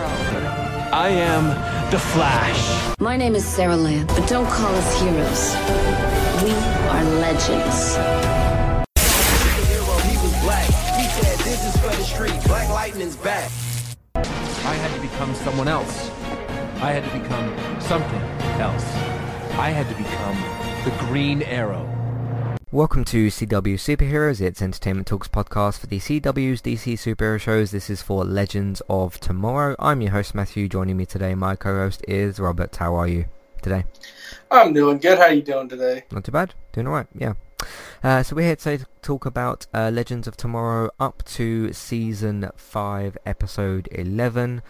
girl. I am the Flash. My name is Sara Lance, but don't call us heroes. We are legends. hero, he was black. He said, this is for the street. Black Lightning's back. I had to become someone else. I had to become something else. I had to become the Green Arrow. Welcome to CW Superheroes, it's Entertainment Talk's podcast for the CW's DC superhero shows. This is for Legends of Tomorrow. I'm your host Matthew. Joining me today, my co-host is Robert. How are you today? I'm doing good. How you doing today? Not too bad. Doing alright, yeah. Uh, so we're here today to talk about uh, Legends of Tomorrow up to Season 5, Episode 11.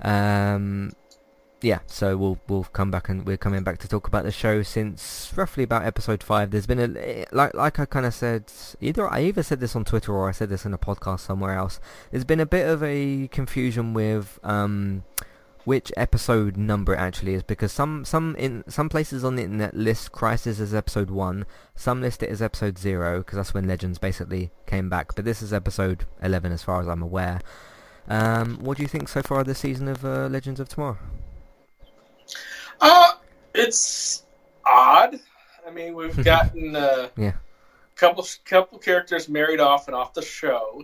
Um, yeah, so we'll we'll come back and we're coming back to talk about the show since roughly about episode five. There's been a like like I kind of said either I either said this on Twitter or I said this in a podcast somewhere else. There's been a bit of a confusion with um which episode number it actually is because some some in some places on the internet list Crisis as episode one, some list it as episode zero because that's when Legends basically came back. But this is episode eleven as far as I'm aware. Um, what do you think so far of this season of uh, Legends of Tomorrow? Uh, it's odd. I mean, we've gotten a Yeah. couple couple characters married off and off the show.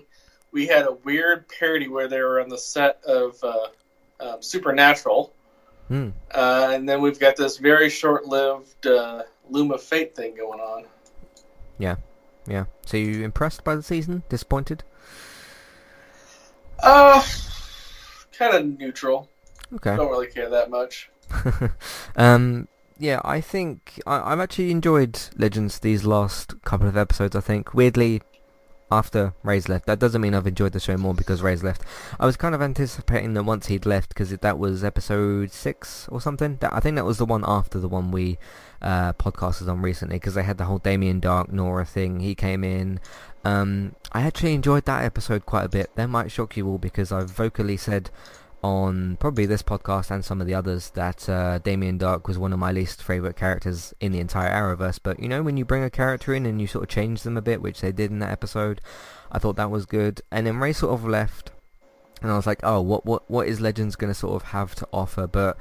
We had a weird parody where they were on the set of uh, um, Supernatural, uh, and then we've got this very short-lived uh, Loom of Fate thing going on. Yeah. Yeah. So you impressed by the season? Disappointed? Uh, kind of neutral. Okay. Don't really care that much. um, yeah, I think I, I've actually enjoyed Legends these last couple of episodes. I think weirdly, after Ray's left, that doesn't mean I've enjoyed the show more because Ray's left. I was kind of anticipating that once he'd left, because that was episode six or something. That I think that was the one after the one we uh, podcasted on recently, because they had the whole Damien Darhk Nora thing. He came in. Um, I actually enjoyed that episode quite a bit. That might shock you all because I've vocally said on probably this podcast and some of the others that uh, Damien Darhk was one of my least favourite characters in the entire Arrowverse. But you know, when you bring a character in and you sort of change them a bit, which they did in that episode, I thought that was good. And then Ray sort of left, and I was like, oh, what what what is Legends going to sort of have to offer? But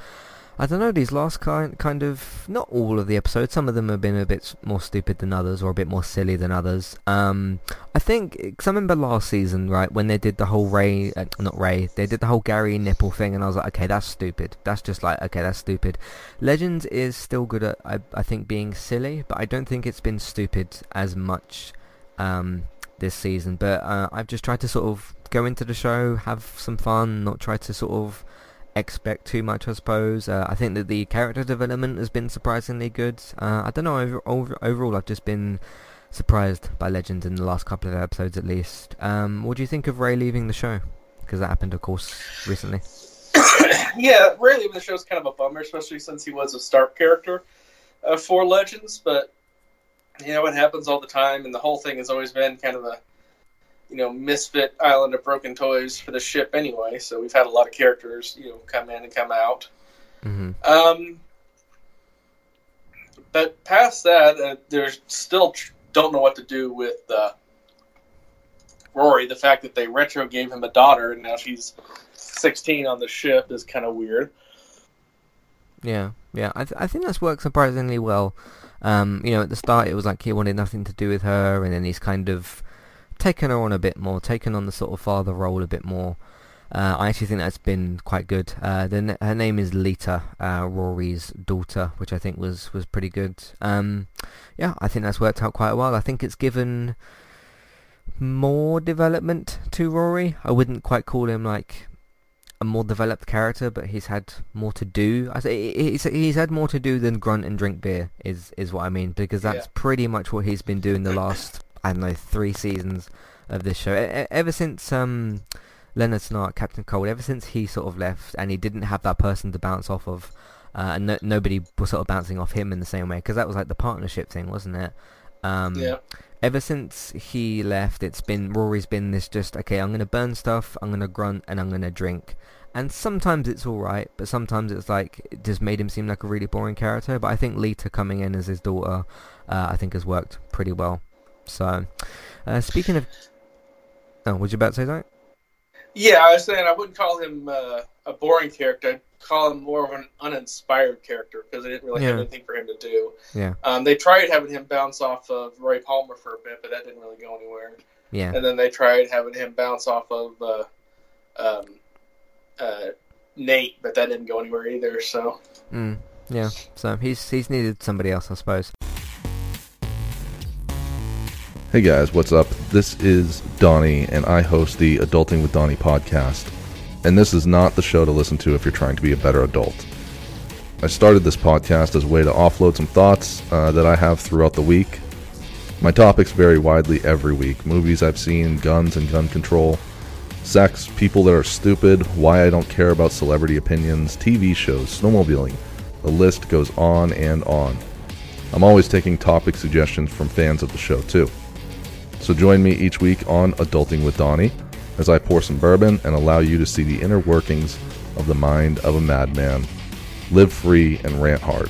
I don't know, these last kind kind of not all of the episodes. Some of them have been a bit more stupid than others, or a bit more silly than others. Um, I think because I remember last season, right, when they did the whole Ray, uh, not Ray, they did the whole Gary nipple thing, and I was like, okay, that's stupid. That's just like, okay, that's stupid. Legends is still good at, I, I think, being silly, but I don't think it's been stupid as much um, this season. But uh, I've just tried to sort of go into the show, have some fun, not try to sort of expect too much, I suppose. Uh, I think that the character development has been surprisingly good. Uh, I don't know, over, over, overall I've just been surprised by Legends in the last couple of episodes at least. Um, what do you think of Ray leaving the show? Because that happened, of course, recently. yeah, Ray leaving the show is kind of a bummer, especially since he was a Stark character uh, for Legends. But you know, it happens all the time, and the whole thing has always been kind of a you know misfit island of broken toys for the ship anyway. So we've had a lot of characters you know come in and come out. Mm-hmm. Um, but past that, uh, there's still tr- don't know what to do with uh, Rory. The fact that they retro gave him a daughter and now she's 16 on the ship is kind of weird. Yeah, yeah. I th- I think that's worked surprisingly well. Um, you know, at the start it was like he wanted nothing to do with her, and then he's kind of taken her on a bit more, taken on the sort of father role a bit more. Uh, I actually think that's been quite good. Uh, the, her name is Lita, uh, Rory's daughter, which I think was, was pretty good. Um, yeah, I think that's worked out quite well. I think it's given more development to Rory. I wouldn't quite call him like a more developed character, but he's had more to do. I say he's, he's had more to do than grunt and drink beer. Is is what I mean because that's Yeah. pretty much what he's been doing the last I don't know three seasons of this show. E- ever since um, Leonard Snart, Captain Cold, ever since he sort of left and he didn't have that person to bounce off of, uh, and no, nobody was sort of bouncing off him in the same way because that was like the partnership thing, wasn't it? Um, Yeah. Ever since he left, it's been Rory's been this just okay. I'm gonna burn stuff, I'm gonna grunt, and I'm gonna drink. And sometimes it's all right, but sometimes it's like it just made him seem like a really boring character. But I think Lita coming in as his daughter, uh, I think has worked pretty well. So, uh, speaking of, oh, was you about to say that? Yeah, I was saying I wouldn't call him uh, a boring character. I'd call him more of an uninspired character because they didn't really have anything for him to do. Yeah. Um, they tried having him bounce off of Ray Palmer for a bit, but that didn't really go anywhere. Yeah. And then they tried having him bounce off of uh, um, uh, Nate, but that didn't go anywhere either. So Mm, yeah. So he's he's needed somebody else, I suppose. Hey guys, what's up? This is Donnie, and I host the Adulting with Donnie podcast. And this is not the show to listen to if you're trying to be a better adult. I started this podcast as a way to offload some thoughts uh, that I have throughout the week. My topics vary widely every week movies I've seen, guns and gun control, sex, people that are stupid, why I don't care about celebrity opinions, TV shows, snowmobiling. The list goes on and on. I'm always taking topic suggestions from fans of the show, too. So join me each week on Adulting with Donnie as I pour some bourbon and allow you to see the inner workings of the mind of a madman. Live free and rant hard.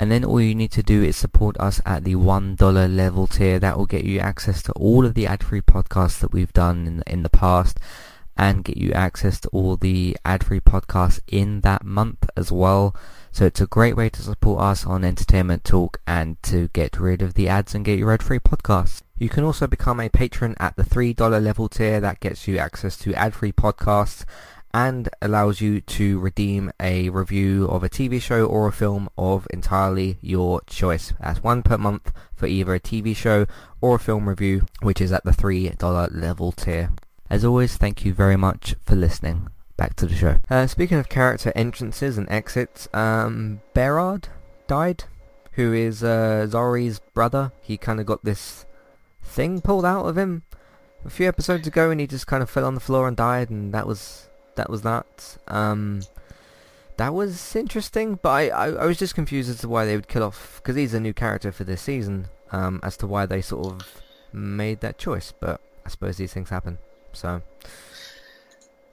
And then all you need to do is support us at the $1 level tier. That will get you access to all of the ad-free podcasts that we've done in, in the past and get you access to all the ad-free podcasts in that month as well. So it's a great way to support us on Entertainment Talk and to get rid of the ads and get your ad-free podcasts. You can also become a patron at the $3 level tier. That gets you access to ad-free podcasts and allows you to redeem a review of a TV show or a film of entirely your choice. That's one per month for either a TV show or a film review, which is at the $3 level tier. As always, thank you very much for listening. Back to the show. Uh, speaking of character entrances and exits, um, Behrad died, who is uh, Zari's brother. He kind of got this thing pulled out of him a few episodes ago, and he just kind of fell on the floor and died, and that was that was that. Um, that was interesting, but I, I, I was just confused as to why they would kill off because he's a new character for this season. Um, as to why they sort of made that choice, but I suppose these things happen. So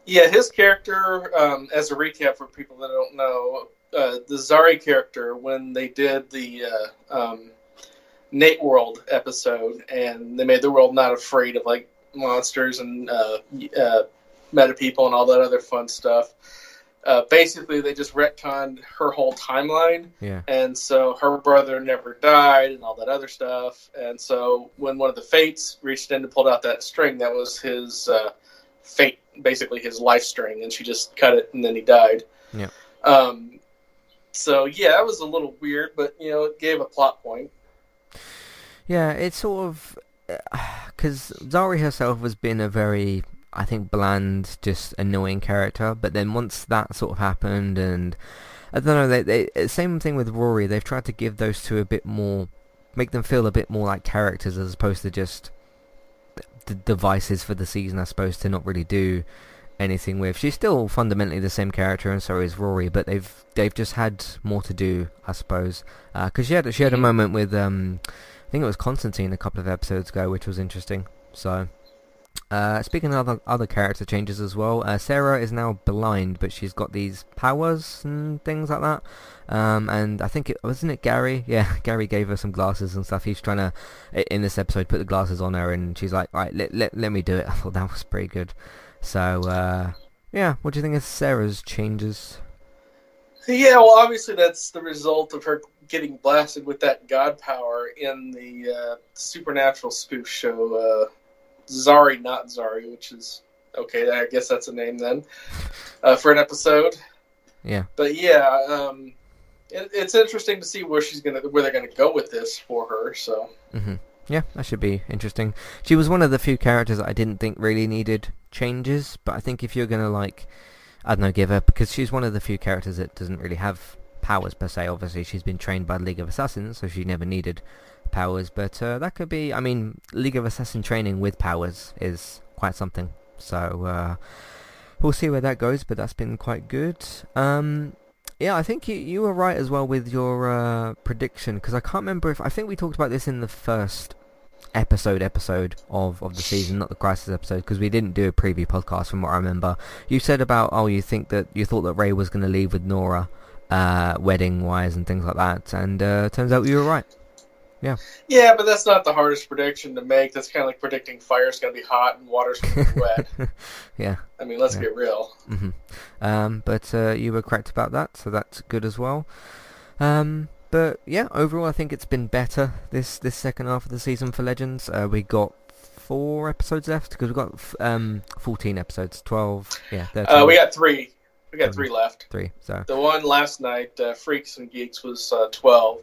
yeah, his character, um, as a recap for people that don't know, uh, the Zari character when they did the uh, um, Nate World episode, and they made the world not afraid of like monsters and uh, uh, meta people and all that other fun stuff. Uh, basically, they just retconned her whole timeline, yeah, and so her brother never died and all that other stuff. And so when one of the Fates reached in and pulled out that string, that was his uh, fate, basically his life string, and she just cut it, and then he died. Yeah. Um, so yeah, that was a little weird, but you know, it gave a plot point. yeah, it's sort of because Zari herself has been a very I think bland, just annoying character. But then once that sort of happened, and I don't know, they, they same thing with Rory. They've tried to give those two a bit more, make them feel a bit more like characters as opposed to just the devices for the season. I suppose to not really do anything with. She's still fundamentally the same character, and so is Rory. But they've they've just had more to do, I suppose. Because she had she had a moment with um, I think it was Constantine a couple of episodes ago, which was interesting. So. Uh, speaking of other, other character changes as well, uh, Sara is now blind, but she's got these powers and things like that. Um, and I think it wasn't it Gary. Yeah, Gary gave her some glasses and stuff. He's trying to in this episode put the glasses on her, and she's like, "Right, let let, let me do it." I thought that was pretty good. So uh, yeah, what do you think of Sara's changes? Yeah, well, obviously that's the result of her getting blasted with that god power in the uh, supernatural spoof show, uh, Zari Not Zari, which is okay. I guess that's a name then uh, for an episode. Yeah. But yeah, um, it, it's interesting to see where she's gonna where they're gonna go with this for her. So hmm Yeah, that should be interesting. She was one of the few characters that I didn't think really needed changes, but I think if you're gonna like, I don't know, give her because she's one of the few characters that doesn't really have powers per se. Obviously, she's been trained by the League of Assassins, so she never needed powers. But uh, that could be, I mean, League of Assassin training with powers is quite something. So uh, we'll see where that goes, but that's been quite good. Um, yeah, I think you you were right as well with your uh, prediction because I can't remember if I think we talked about this in the first episode episode of, of the season, not the crisis episode, because we didn't do a preview podcast from what I remember. You said about oh you think that you thought that Ray was going to leave with Nora, uh, wedding wise and things like that, and uh, turns out you were right. Yeah. yeah, but that's not the hardest prediction to make. That's kind of like predicting fire's gonna be hot and water's gonna be wet. yeah. I mean, let's Yeah. get real. hmm Um, but uh, you were correct about that, so that's good as well. Um, but yeah, overall, I think it's been better this this second half of the season for Legends. Uh, we got four episodes left because we've got f- um 14 episodes, 12, yeah, 13, Uh, we got three. We got three left. three. So The one last night, uh, Freaks and Geeks, was uh, twelve,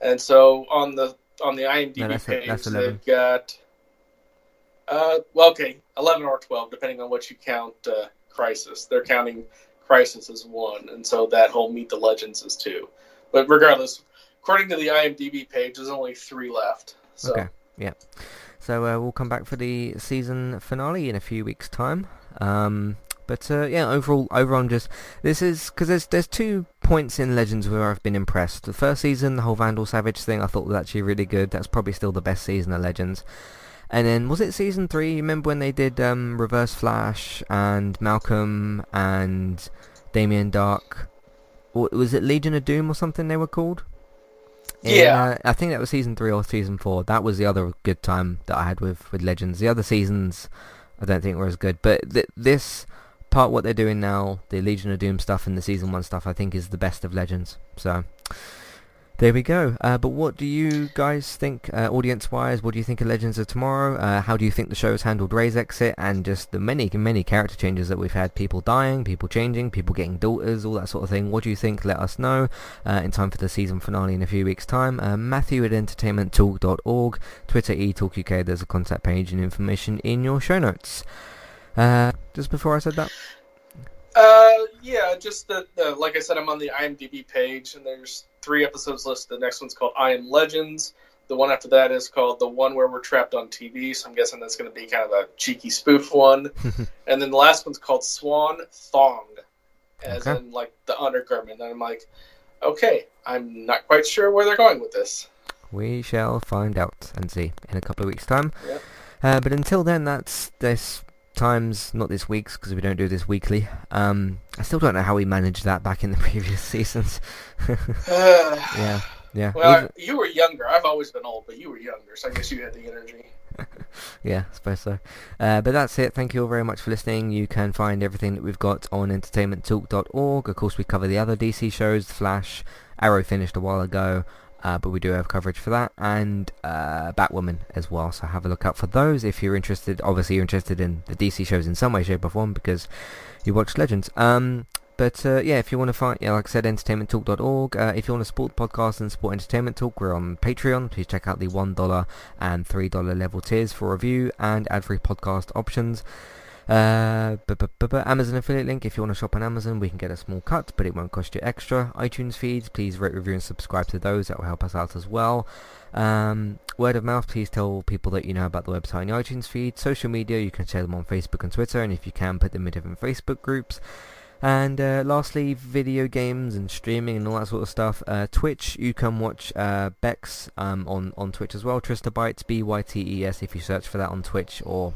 and so on the on the IMDb No, that's page, That's they've got uh, well, okay, eleven or twelve, depending on what you count. Uh, Crisis, they're counting Crisis as one, and so that whole Meet the Legends is two. But regardless, according to the IMDb page, there's only three left. So okay, yeah. So uh, we'll come back for the season finale in a few weeks' time. Um, but uh, yeah, overall, overall, I'm just this is because there's there's two points in Legends where I've been impressed. The first season, the whole Vandal Savage thing, I thought was actually really good. That's probably still the best season of Legends. And then was it season three? You remember when they did um, Reverse Flash and Malcolm and Damien Darhk? Or was it Legion of Doom or something they were called? Yeah. uh, I think that was season three or season four. That was the other good time that I had with, with Legends. The other seasons, I don't think were as good. But th- this part, what they're doing now, the Legion of Doom stuff and the season one stuff, I think is the best of Legends. So there we go. Uh, but what do you guys think, uh, audience-wise? What do you think of Legends of Tomorrow? Uh, how do you think the show has handled Ray's exit and just the many, many character changes that we've had? People dying, people changing, people getting daughters, all that sort of thing. What do you think? Let us know uh, in time for the season finale in a few weeks' time. Uh, Matthew at entertainmenttalk.org, Twitter eTalkUK. There's a contact page and information in your show notes. Uh, just before I said that, Uh, yeah, just that. Uh, like I said, I'm on the IMDb page, and there's three episodes listed. The next one's called I Am Legends. The one after that is called the one where we're trapped on TV. So I'm guessing that's going to be kind of a cheeky spoof one. and then the last one's called Swan Thong, as Okay. in like the undergarment. And I'm like, okay, I'm not quite sure where they're going with this. We shall find out and see in a couple of weeks' time. Yep. Uh, but until then, that's this times, not this week's, because we don't do this weekly. Um, I still don't know how we managed that back in the previous seasons. yeah, yeah. Well, Even- you were younger. I've always been old, but you were younger, so I guess you had the energy. yeah, I suppose so. Uh, but that's it. Thank you all very much for listening. You can find everything that we've got on entertainmenttalk.org. Of course, we cover the other DC shows, Flash, Arrow finished a while ago, uh, but we do have coverage for that, and uh, Batwoman as well. So have a look out for those if you're interested. Obviously, you're interested in the DC shows in some way, shape, or form because you watch Legends. Um, but uh, yeah, if you want to find, yeah, like I said, entertainmenttalk.org. Uh, if you want to support the podcast and support Entertainment Talk, we're on Patreon. Please check out the $1 and $3 level tiers for review and ad-free podcast options. Uh, Amazon affiliate link. If you want to shop on Amazon, we can get a small cut, but it won't cost you extra. iTunes feeds, please rate, review, and subscribe to those. That will help us out as well. Um, word of mouth, please tell people that you know about the website and the iTunes feed. Social media, you can share them on Facebook and Twitter, and if you can, put them in different Facebook groups. And uh, lastly, video games and streaming and all that sort of stuff. Uh, Twitch, you can watch uh, Bex um, on on Twitch as well. Trista Tristabytes, B Y T E S. If you search for that on Twitch or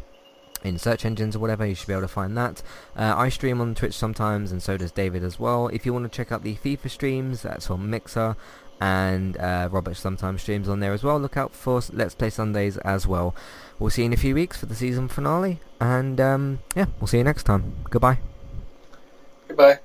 in search engines or whatever, you should be able to find that. Uh, I stream on Twitch sometimes, and so does David as well. If you want to check out the FIFA streams, that's on Mixer, and uh, Robert sometimes streams on there as well. Look out for Let's Play Sundays as well. We'll see you in a few weeks for the season finale, and um, yeah, we'll see you next time. Goodbye. Goodbye.